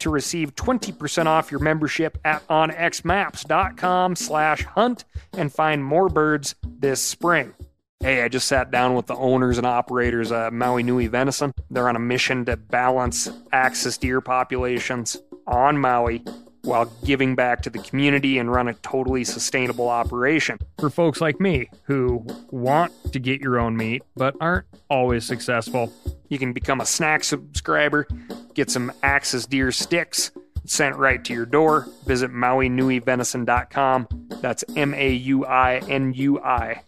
to receive 20% off your membership at onxmaps.com slash hunt and find more birds this spring. Hey, I just sat down with the owners and operators of Maui Nui Venison. They're on a mission to balance axis deer populations on Maui while giving back to the community and run a totally sustainable operation. For folks like me who want to get your own meat but aren't always successful, you can become a snack subscriber, get some Axis Deer sticks sent right to your door. Visit MauiNuiVenison.com. That's M A U I N U I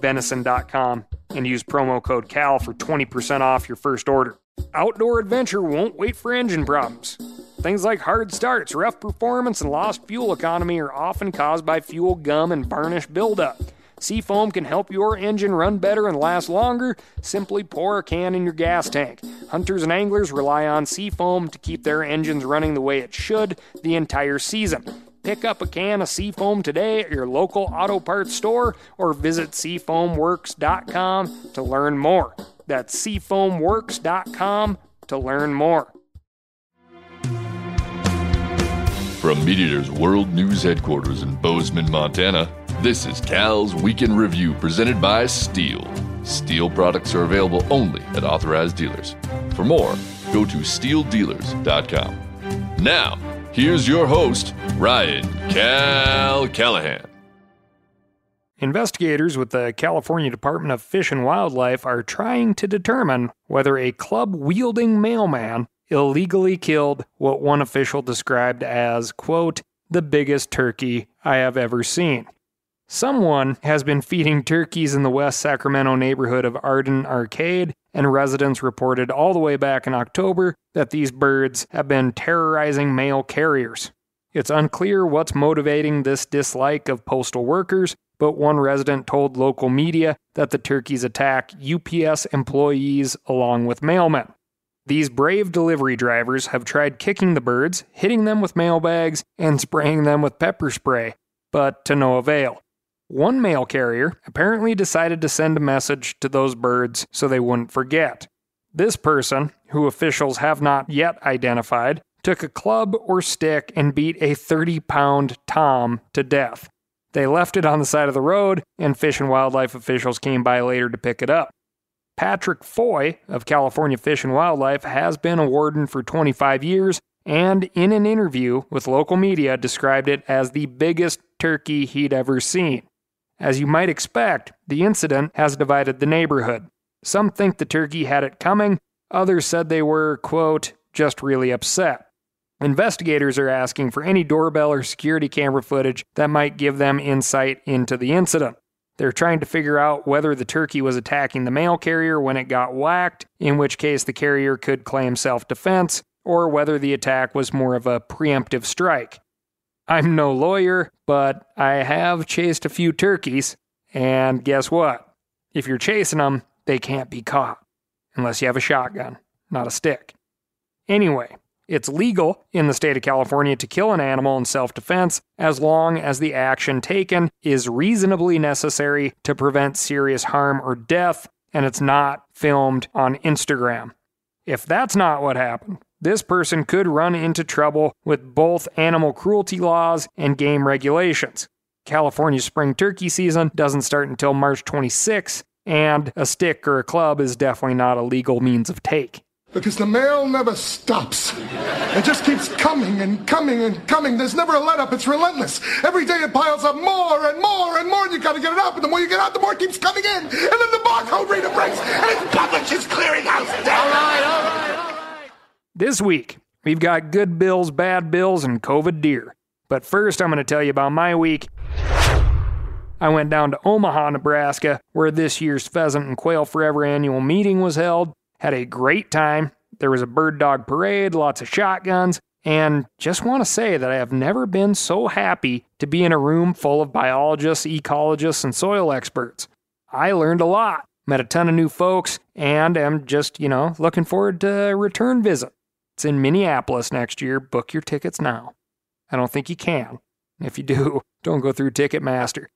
venison.com and use promo code CAL for 20% off your first order. Outdoor adventure won't wait for engine problems. Things like hard starts, rough performance, and lost fuel economy are often caused by fuel gum and varnish buildup. Seafoam can help your engine run better and last longer. Simply pour a can in your gas tank. Hunters and anglers rely on Seafoam to keep their engines running the way it should the entire season. Pick up a can of Seafoam today at your local auto parts store or visit seafoamworks.com to learn more. That's seafoamworks.com to learn more. From MeatEater's World News Headquarters in Bozeman, Montana, this is Cal's Week in Review presented by STIHL. STIHL products are available only at authorized dealers. For more, go to stihldealers.com. Now, Here's your host, Ryan Cal Callahan. Investigators with the California Department of Fish and Wildlife are trying to determine whether a club wielding mailman illegally killed what one official described as, quote, the biggest turkey I have ever seen. Someone has been feeding turkeys in the West Sacramento neighborhood of Arden Arcade, and residents reported all the way back in October that these birds have been terrorizing mail carriers. It's unclear what's motivating this dislike of postal workers, but one resident told local media that the turkeys attack UPS employees along with mailmen. These brave delivery drivers have tried kicking the birds, hitting them with mailbags, and spraying them with pepper spray, but to no avail. One mail carrier apparently decided to send a message to those birds so they wouldn't forget. This person, who officials have not yet identified, took a club or stick and beat a 30 pound Tom to death. They left it on the side of the road, and fish and wildlife officials came by later to pick it up. Patrick Foy of California Fish and Wildlife has been a warden for 25 years and in an interview with local media described it as the biggest turkey he'd ever seen. As you might expect, the incident has divided the neighborhood. Some think the turkey had it coming, others said they were, quote, just really upset. Investigators are asking for any doorbell or security camera footage that might give them insight into the incident. They're trying to figure out whether the turkey was attacking the mail carrier when it got whacked, in which case the carrier could claim self defense, or whether the attack was more of a preemptive strike. I'm no lawyer, but I have chased a few turkeys, and guess what? If you're chasing them, they can't be caught unless you have a shotgun, not a stick. Anyway, it's legal in the state of California to kill an animal in self defense as long as the action taken is reasonably necessary to prevent serious harm or death and it's not filmed on Instagram. If that's not what happened, this person could run into trouble with both animal cruelty laws and game regulations. California's spring turkey season doesn't start until March 26, and a stick or a club is definitely not a legal means of take. Because the mail never stops. It just keeps coming and coming and coming. There's never a let up. It's relentless. Every day it piles up more and more and more, and you gotta get it out. But the more you get out, the more it keeps coming in. And then the barcode reader breaks, and it's Publishers Clearinghouse. All right, all right, all right. This week, we've got good bills, bad bills, and COVID deer. But first, I'm going to tell you about my week. I went down to Omaha, Nebraska, where this year's Pheasant and Quail Forever annual meeting was held. Had a great time. There was a bird dog parade, lots of shotguns, and just want to say that I have never been so happy to be in a room full of biologists, ecologists, and soil experts. I learned a lot, met a ton of new folks, and am just, you know, looking forward to a return visit. It's in Minneapolis next year. Book your tickets now. I don't think you can. If you do, don't go through Ticketmaster.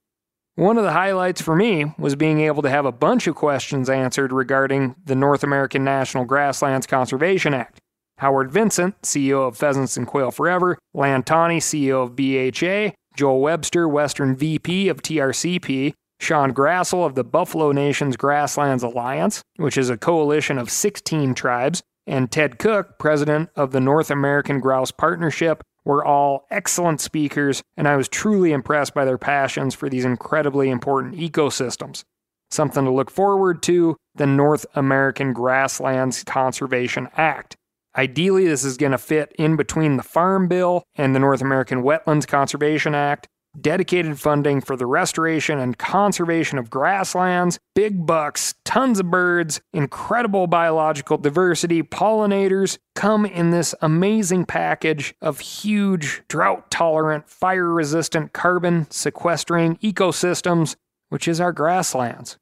One of the highlights for me was being able to have a bunch of questions answered regarding the North American National Grasslands Conservation Act. Howard Vincent, CEO of Pheasants and Quail Forever, Land Tawney, CEO of BHA, Joel Webster, Western VP of TRCP, Sean Grassl of the Buffalo Nations Grasslands Alliance, which is a coalition of 16 tribes, and Ted Cook, president of the North American Grouse Partnership, were all excellent speakers, and I was truly impressed by their passions for these incredibly important ecosystems. Something to look forward to the North American Grasslands Conservation Act. Ideally, this is going to fit in between the Farm Bill and the North American Wetlands Conservation Act. Dedicated funding for the restoration and conservation of grasslands, big bucks, tons of birds, incredible biological diversity, pollinators come in this amazing package of huge, drought tolerant, fire resistant, carbon sequestering ecosystems, which is our grasslands.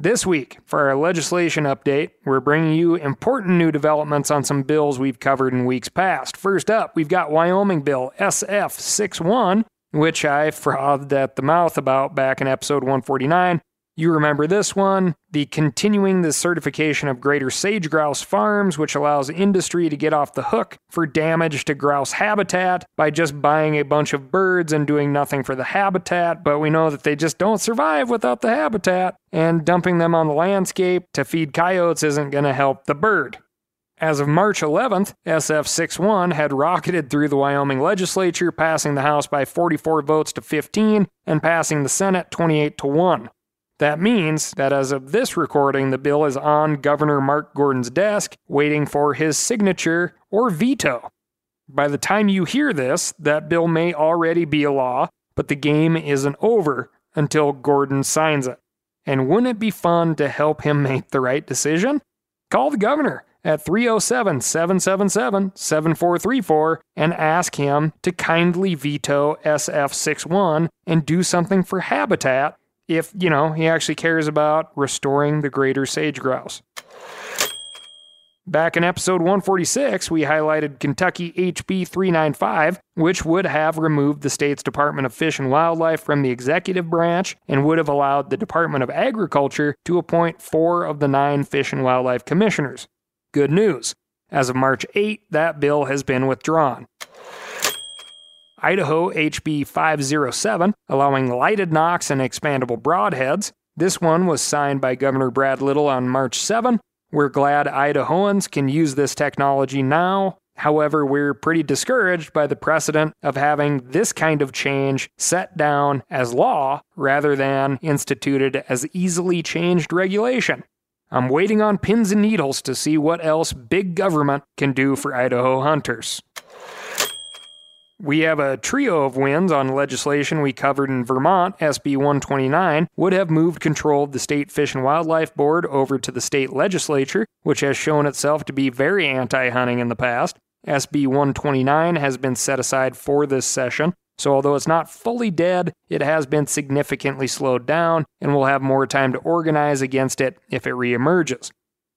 This week, for our legislation update, we're bringing you important new developments on some bills we've covered in weeks past. First up, we've got Wyoming Bill SF 61, which I frothed at the mouth about back in episode 149. You remember this one the continuing the certification of greater sage grouse farms, which allows industry to get off the hook for damage to grouse habitat by just buying a bunch of birds and doing nothing for the habitat. But we know that they just don't survive without the habitat, and dumping them on the landscape to feed coyotes isn't going to help the bird. As of March 11th, SF 61 had rocketed through the Wyoming legislature, passing the House by 44 votes to 15 and passing the Senate 28 to 1. That means that as of this recording, the bill is on Governor Mark Gordon's desk, waiting for his signature or veto. By the time you hear this, that bill may already be a law, but the game isn't over until Gordon signs it. And wouldn't it be fun to help him make the right decision? Call the governor at 307 777 7434 and ask him to kindly veto SF 61 and do something for habitat if, you know, he actually cares about restoring the greater sage grouse. Back in episode 146, we highlighted Kentucky HB 395, which would have removed the state's Department of Fish and Wildlife from the executive branch and would have allowed the Department of Agriculture to appoint four of the nine Fish and Wildlife commissioners. Good news. As of March 8, that bill has been withdrawn. Idaho HB 507, allowing lighted nocks and expandable broadheads. This one was signed by Governor Brad Little on March 7. We're glad Idahoans can use this technology now. However, we're pretty discouraged by the precedent of having this kind of change set down as law rather than instituted as easily changed regulation. I'm waiting on pins and needles to see what else big government can do for Idaho hunters. We have a trio of wins on legislation we covered in Vermont. SB 129 would have moved control of the State Fish and Wildlife Board over to the state legislature, which has shown itself to be very anti hunting in the past. SB 129 has been set aside for this session, so although it's not fully dead, it has been significantly slowed down, and we'll have more time to organize against it if it reemerges.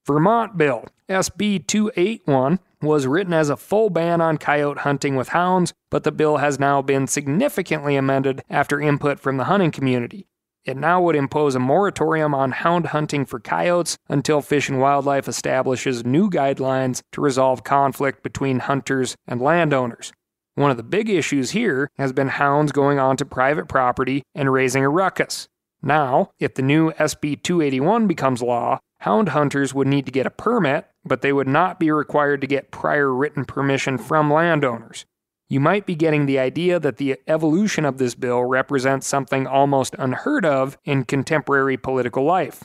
Vermont Bill SB 281 was written as a full ban on coyote hunting with hounds, but the bill has now been significantly amended after input from the hunting community. It now would impose a moratorium on hound hunting for coyotes until Fish and Wildlife establishes new guidelines to resolve conflict between hunters and landowners. One of the big issues here has been hounds going onto private property and raising a ruckus. Now, if the new SB 281 becomes law, hound hunters would need to get a permit but they would not be required to get prior written permission from landowners. You might be getting the idea that the evolution of this bill represents something almost unheard of in contemporary political life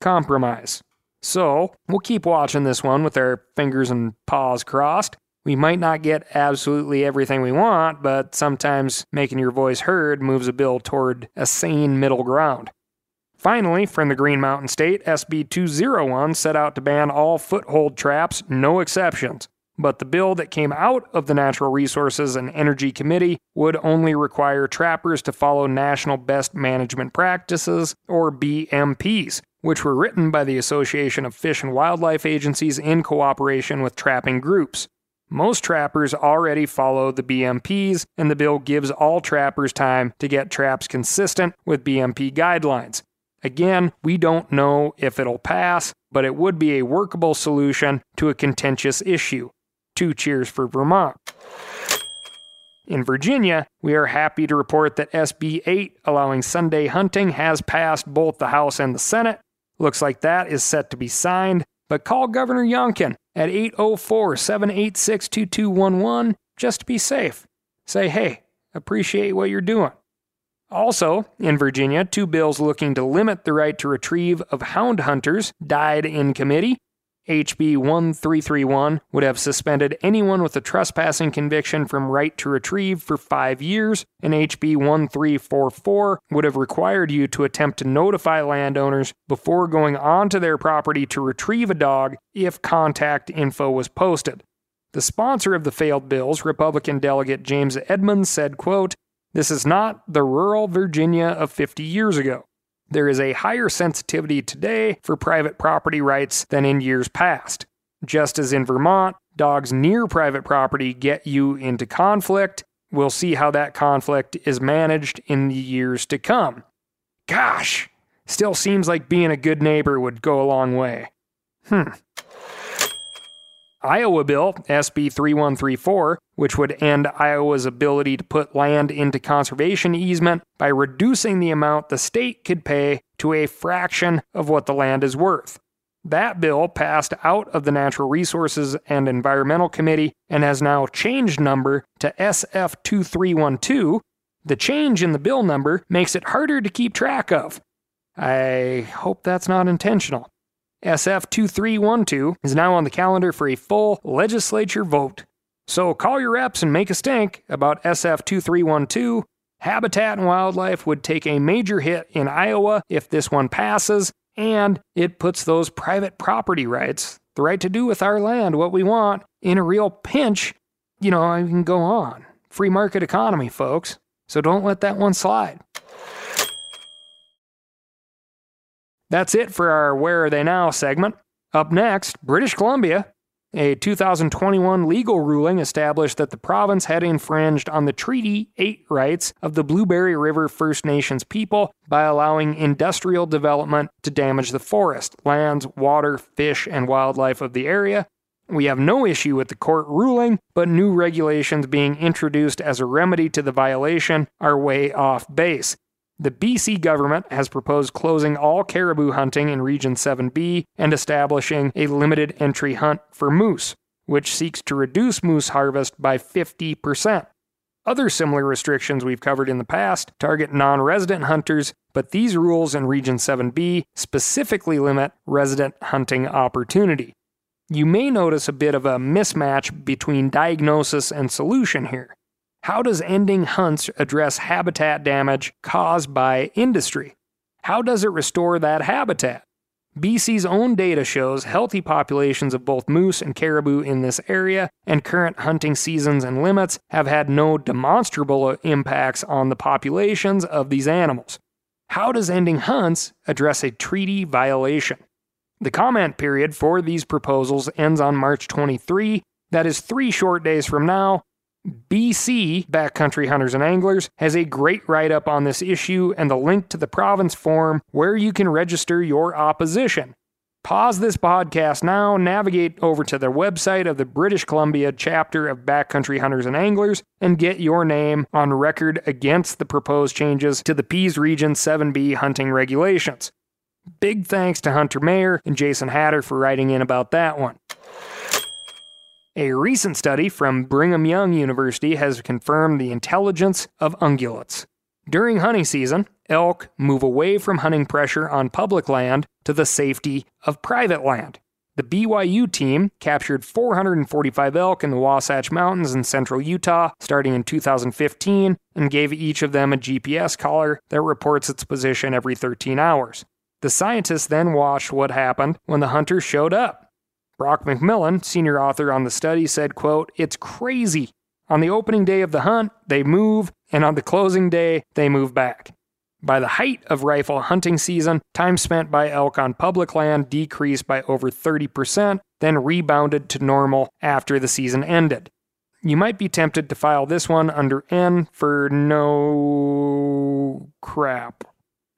compromise. So, we'll keep watching this one with our fingers and paws crossed. We might not get absolutely everything we want, but sometimes making your voice heard moves a bill toward a sane middle ground. Finally, from the Green Mountain State, SB 201 set out to ban all foothold traps, no exceptions. but the bill that came out of the Natural Resources and Energy Committee would only require trappers to follow National Best Management Practices, or BMPs, which were written by the Association of Fish and Wildlife Agencies in cooperation with trapping groups. Most trappers already follow the BMPs, and the bill gives all trappers time to get traps consistent with BMP guidelines. Again, we don't know if it'll pass, but it would be a workable solution to a contentious issue. Two cheers for Vermont. In Virginia, we are happy to report that SB 8 allowing Sunday hunting has passed both the House and the Senate. Looks like that is set to be signed, but call Governor Youngkin at 804 786 2211 just to be safe. Say, hey, appreciate what you're doing. Also, in Virginia, two bills looking to limit the right to retrieve of hound hunters died in committee. HB 1331 would have suspended anyone with a trespassing conviction from right to retrieve for five years, and HB 1344 would have required you to attempt to notify landowners before going onto their property to retrieve a dog if contact info was posted. The sponsor of the failed bills, Republican delegate James Edmunds, said, quote, This is not the rural Virginia of 50 years ago. There is a higher sensitivity today for private property rights than in years past. Just as in Vermont, dogs near private property get you into conflict, we'll see how that conflict is managed in the years to come. Gosh, still seems like being a good neighbor would go a long way. Hmm. Iowa Bill SB 3134, which would end Iowa's ability to put land into conservation easement by reducing the amount the state could pay to a fraction of what the land is worth. That bill passed out of the Natural Resources and Environmental Committee and has now changed number to SF 2312. The change in the bill number makes it harder to keep track of. I hope that's not intentional. SF 2312 is now on the calendar for a full legislature vote. So call your reps and make a stink about SF 2312. Habitat and wildlife would take a major hit in Iowa if this one passes, and it puts those private property rights, the right to do with our land what we want, in a real pinch. You know, I can go on. Free market economy, folks. So don't let that one slide. That's it for our Where Are They Now segment. Up next, British Columbia. A 2021 legal ruling established that the province had infringed on the Treaty 8 rights of the Blueberry River First Nations people by allowing industrial development to damage the forest, lands, water, fish, and wildlife of the area. We have no issue with the court ruling, but new regulations being introduced as a remedy to the violation are way off base. The BC government has proposed closing all caribou hunting in Region 7B and establishing a limited entry hunt for moose, which seeks to reduce moose harvest by 50%. Other similar restrictions we've covered in the past target non resident hunters, but these rules in Region 7B specifically limit resident hunting opportunity. You may notice a bit of a mismatch between diagnosis and solution here. How does ending hunts address habitat damage caused by industry? How does it restore that habitat? BC's own data shows healthy populations of both moose and caribou in this area, and current hunting seasons and limits have had no demonstrable uh, impacts on the populations of these animals. How does ending hunts address a treaty violation? The comment period for these proposals ends on March 23, that is three short days from now, BC, Backcountry Hunters and Anglers, has a great write up on this issue and the link to the province form where you can register your opposition. Pause this podcast now, navigate over to the website of the British Columbia chapter of Backcountry Hunters and Anglers, and get your name on record against the proposed changes to the Peace Region 7B hunting regulations. Big thanks to Hunter Mayer and Jason Hatter for writing in about that one. A recent study from Brigham Young University has confirmed the intelligence of ungulates. During hunting season, elk move away from hunting pressure on public land to the safety of private land. The BYU team captured 445 elk in the Wasatch Mountains in central Utah starting in 2015 and gave each of them a GPS collar that reports its position every 13 hours. The scientists then watched what happened when the hunters showed up. Brock McMillan, senior author on the study, said, quote, It's crazy. On the opening day of the hunt, they move, and on the closing day, they move back. By the height of rifle hunting season, time spent by elk on public land decreased by over 30%, then rebounded to normal after the season ended. You might be tempted to file this one under N for no crap.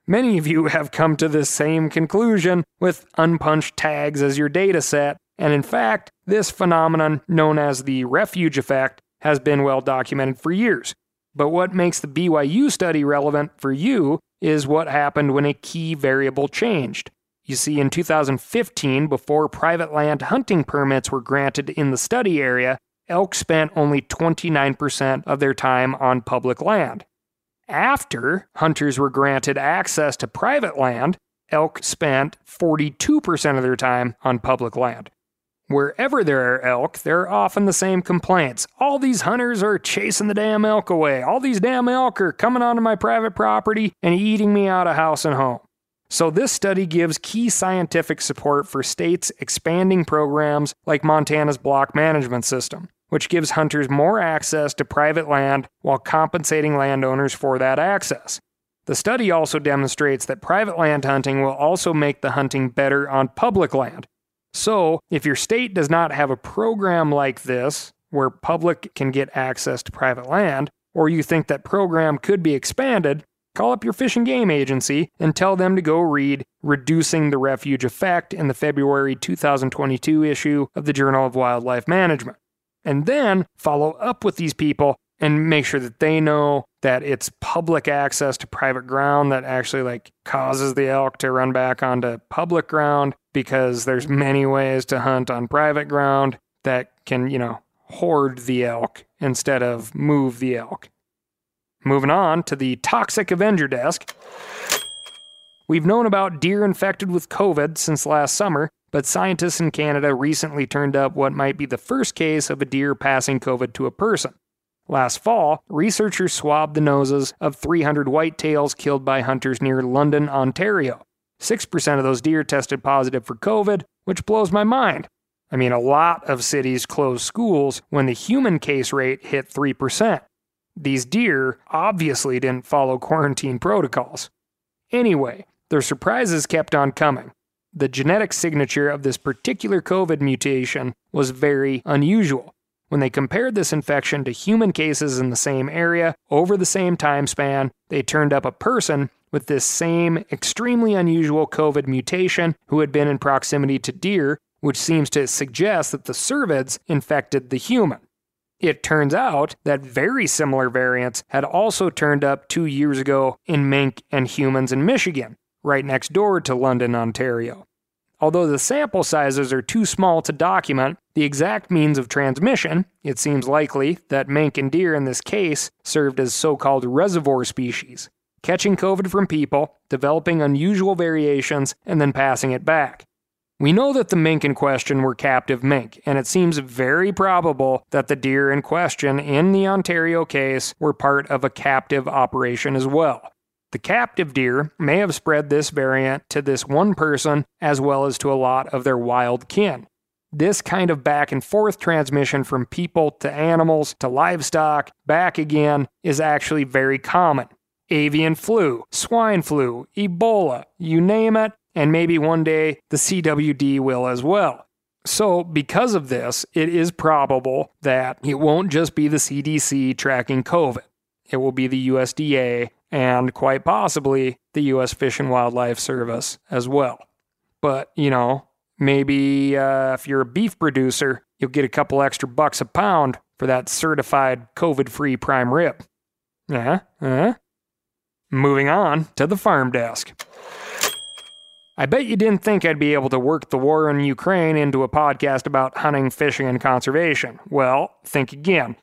Many of you have come to this same conclusion with unpunched tags as your data set, and in fact, this phenomenon, known as the refuge effect, has been well documented for years. But what makes the BYU study relevant for you is what happened when a key variable changed. You see, in 2015, before private land hunting permits were granted in the study area, elk spent only 29% of their time on public land. After hunters were granted access to private land, elk spent 42% of their time on public land. Wherever there are elk, there are often the same complaints. All these hunters are chasing the damn elk away. All these damn elk are coming onto my private property and eating me out of house and home. So, this study gives key scientific support for states expanding programs like Montana's block management system, which gives hunters more access to private land while compensating landowners for that access. The study also demonstrates that private land hunting will also make the hunting better on public land, so, if your state does not have a program like this, where public can get access to private land, or you think that program could be expanded, call up your fish and game agency and tell them to go read Reducing the Refuge Effect in the February 2022 issue of the Journal of Wildlife Management. And then follow up with these people and make sure that they know that it's public access to private ground that actually like causes the elk to run back onto public ground because there's mm-hmm. many ways to hunt on private ground that can, you know, hoard the elk instead of move the elk. Moving on to the Toxic Avenger desk. We've known about deer infected with COVID since last summer, but scientists in Canada recently turned up what might be the first case of a deer passing COVID to a person. Last fall, researchers swabbed the noses of 300 whitetails killed by hunters near London, Ontario. 6% of those deer tested positive for COVID, which blows my mind. I mean, a lot of cities closed schools when the human case rate hit 3%. These deer obviously didn't follow quarantine protocols. Anyway, their surprises kept on coming. The genetic signature of this particular COVID mutation was very unusual. When they compared this infection to human cases in the same area over the same time span, they turned up a person with this same extremely unusual COVID mutation who had been in proximity to deer, which seems to suggest that the cervids infected the human. It turns out that very similar variants had also turned up two years ago in mink and humans in Michigan, right next door to London, Ontario. Although the sample sizes are too small to document the exact means of transmission, it seems likely that mink and deer in this case served as so called reservoir species, catching COVID from people, developing unusual variations, and then passing it back. We know that the mink in question were captive mink, and it seems very probable that the deer in question in the Ontario case were part of a captive operation as well. The captive deer may have spread this variant to this one person as well as to a lot of their wild kin. This kind of back and forth transmission from people to animals to livestock back again is actually very common. Avian flu, swine flu, Ebola, you name it, and maybe one day the CWD will as well. So, because of this, it is probable that it won't just be the CDC tracking COVID. It will be the USDA and quite possibly the U.S. Fish and Wildlife Service as well. But, you know, maybe uh, if you're a beef producer, you'll get a couple extra bucks a pound for that certified COVID free prime rib. Yeah, uh. Moving on to the farm desk. I bet you didn't think I'd be able to work the war in Ukraine into a podcast about hunting, fishing, and conservation. Well, think again.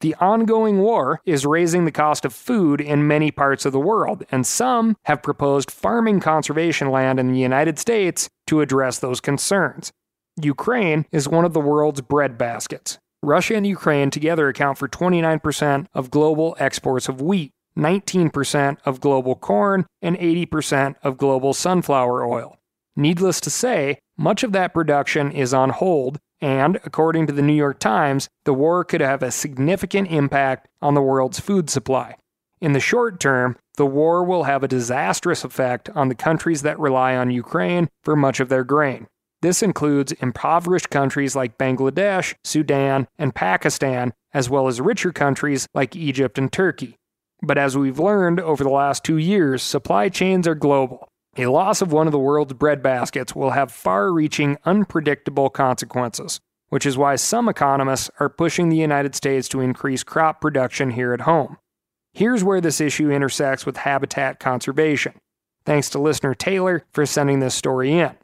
The ongoing war is raising the cost of food in many parts of the world, and some have proposed farming conservation land in the United States to address those concerns. Ukraine is one of the world's breadbaskets. Russia and Ukraine together account for 29% of global exports of wheat, 19% of global corn, and 80% of global sunflower oil. Needless to say, much of that production is on hold, and according to the New York Times, the war could have a significant impact on the world's food supply. In the short term, the war will have a disastrous effect on the countries that rely on Ukraine for much of their grain. This includes impoverished countries like Bangladesh, Sudan, and Pakistan, as well as richer countries like Egypt and Turkey. But as we've learned over the last two years, supply chains are global. A loss of one of the world's breadbaskets will have far reaching, unpredictable consequences, which is why some economists are pushing the United States to increase crop production here at home. Here's where this issue intersects with habitat conservation. Thanks to listener Taylor for sending this story in.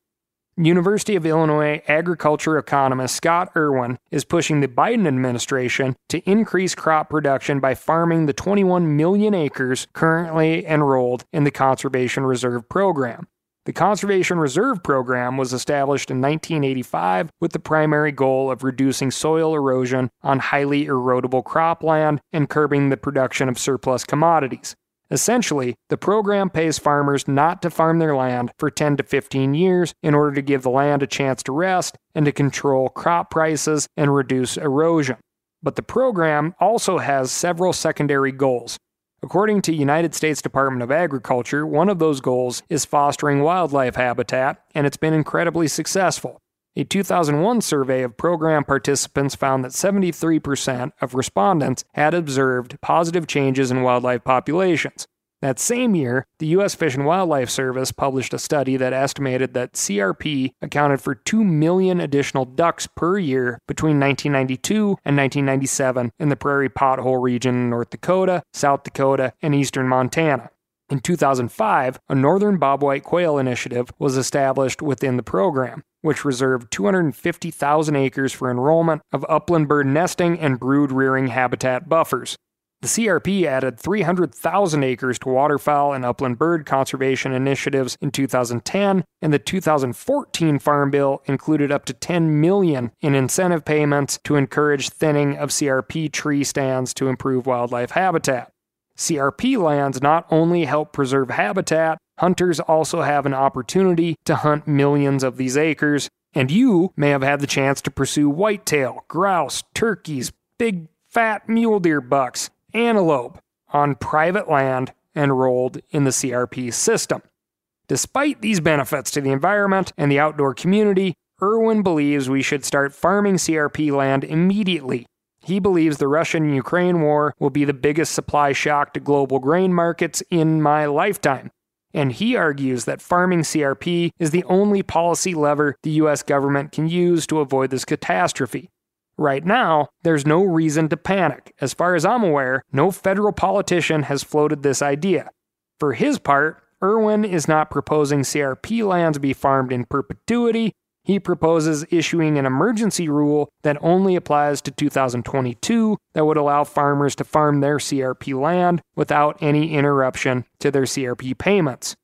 University of Illinois agriculture economist Scott Irwin is pushing the Biden administration to increase crop production by farming the 21 million acres currently enrolled in the Conservation Reserve Program. The Conservation Reserve Program was established in 1985 with the primary goal of reducing soil erosion on highly erodible cropland and curbing the production of surplus commodities. Essentially, the program pays farmers not to farm their land for 10 to 15 years in order to give the land a chance to rest and to control crop prices and reduce erosion. But the program also has several secondary goals. According to United States Department of Agriculture, one of those goals is fostering wildlife habitat, and it's been incredibly successful. A 2001 survey of program participants found that 73% of respondents had observed positive changes in wildlife populations. That same year, the U.S. Fish and Wildlife Service published a study that estimated that CRP accounted for 2 million additional ducks per year between 1992 and 1997 in the prairie pothole region in North Dakota, South Dakota, and eastern Montana. In 2005, a northern bobwhite quail initiative was established within the program, which reserved 250,000 acres for enrollment of upland bird nesting and brood rearing habitat buffers. The CRP added 300,000 acres to waterfowl and upland bird conservation initiatives in 2010, and the 2014 Farm Bill included up to 10 million in incentive payments to encourage thinning of CRP tree stands to improve wildlife habitat. CRP lands not only help preserve habitat, hunters also have an opportunity to hunt millions of these acres, and you may have had the chance to pursue whitetail, grouse, turkeys, big fat mule deer bucks, antelope on private land enrolled in the CRP system. Despite these benefits to the environment and the outdoor community, Irwin believes we should start farming CRP land immediately he believes the Russian Ukraine war will be the biggest supply shock to global grain markets in my lifetime. And he argues that farming CRP is the only policy lever the US government can use to avoid this catastrophe. Right now, there's no reason to panic. As far as I'm aware, no federal politician has floated this idea. For his part, Irwin is not proposing CRP lands be farmed in perpetuity, he proposes issuing an emergency rule that only applies to 2022 that would allow farmers to farm their CRP land without any interruption to their CRP payments.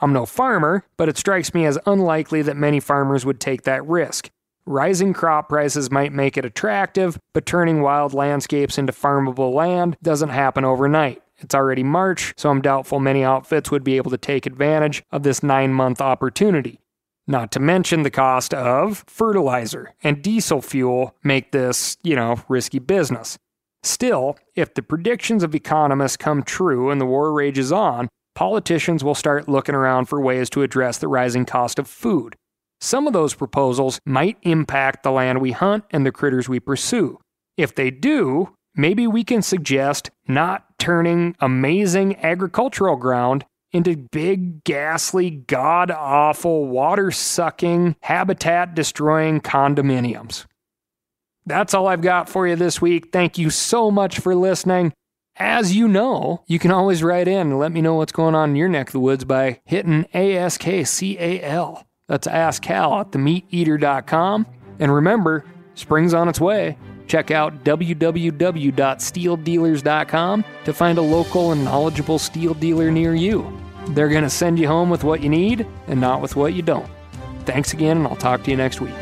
I'm no farmer, but it strikes me as unlikely that many farmers would take that risk. Rising crop prices might make it attractive, but turning wild landscapes into farmable land doesn't happen overnight. It's already March, so I'm doubtful many outfits would be able to take advantage of this nine month opportunity. Not to mention the cost of fertilizer and diesel fuel make this, you know, risky business. Still, if the predictions of economists come true and the war rages on, politicians will start looking around for ways to address the rising cost of food. Some of those proposals might impact the land we hunt and the critters we pursue. If they do, maybe we can suggest not turning amazing agricultural ground into big, ghastly, god awful, water sucking, habitat destroying condominiums. That's all I've got for you this week. Thank you so much for listening. As you know, you can always write in and let me know what's going on in your neck of the woods by hitting ASKCAL. That's Ask Cal at themeateater.com. And remember, spring's on its way. Check out www.stihldealers.com to find a local and knowledgeable STIHL dealer near you. They're going to send you home with what you need and not with what you don't. Thanks again, and I'll talk to you next week.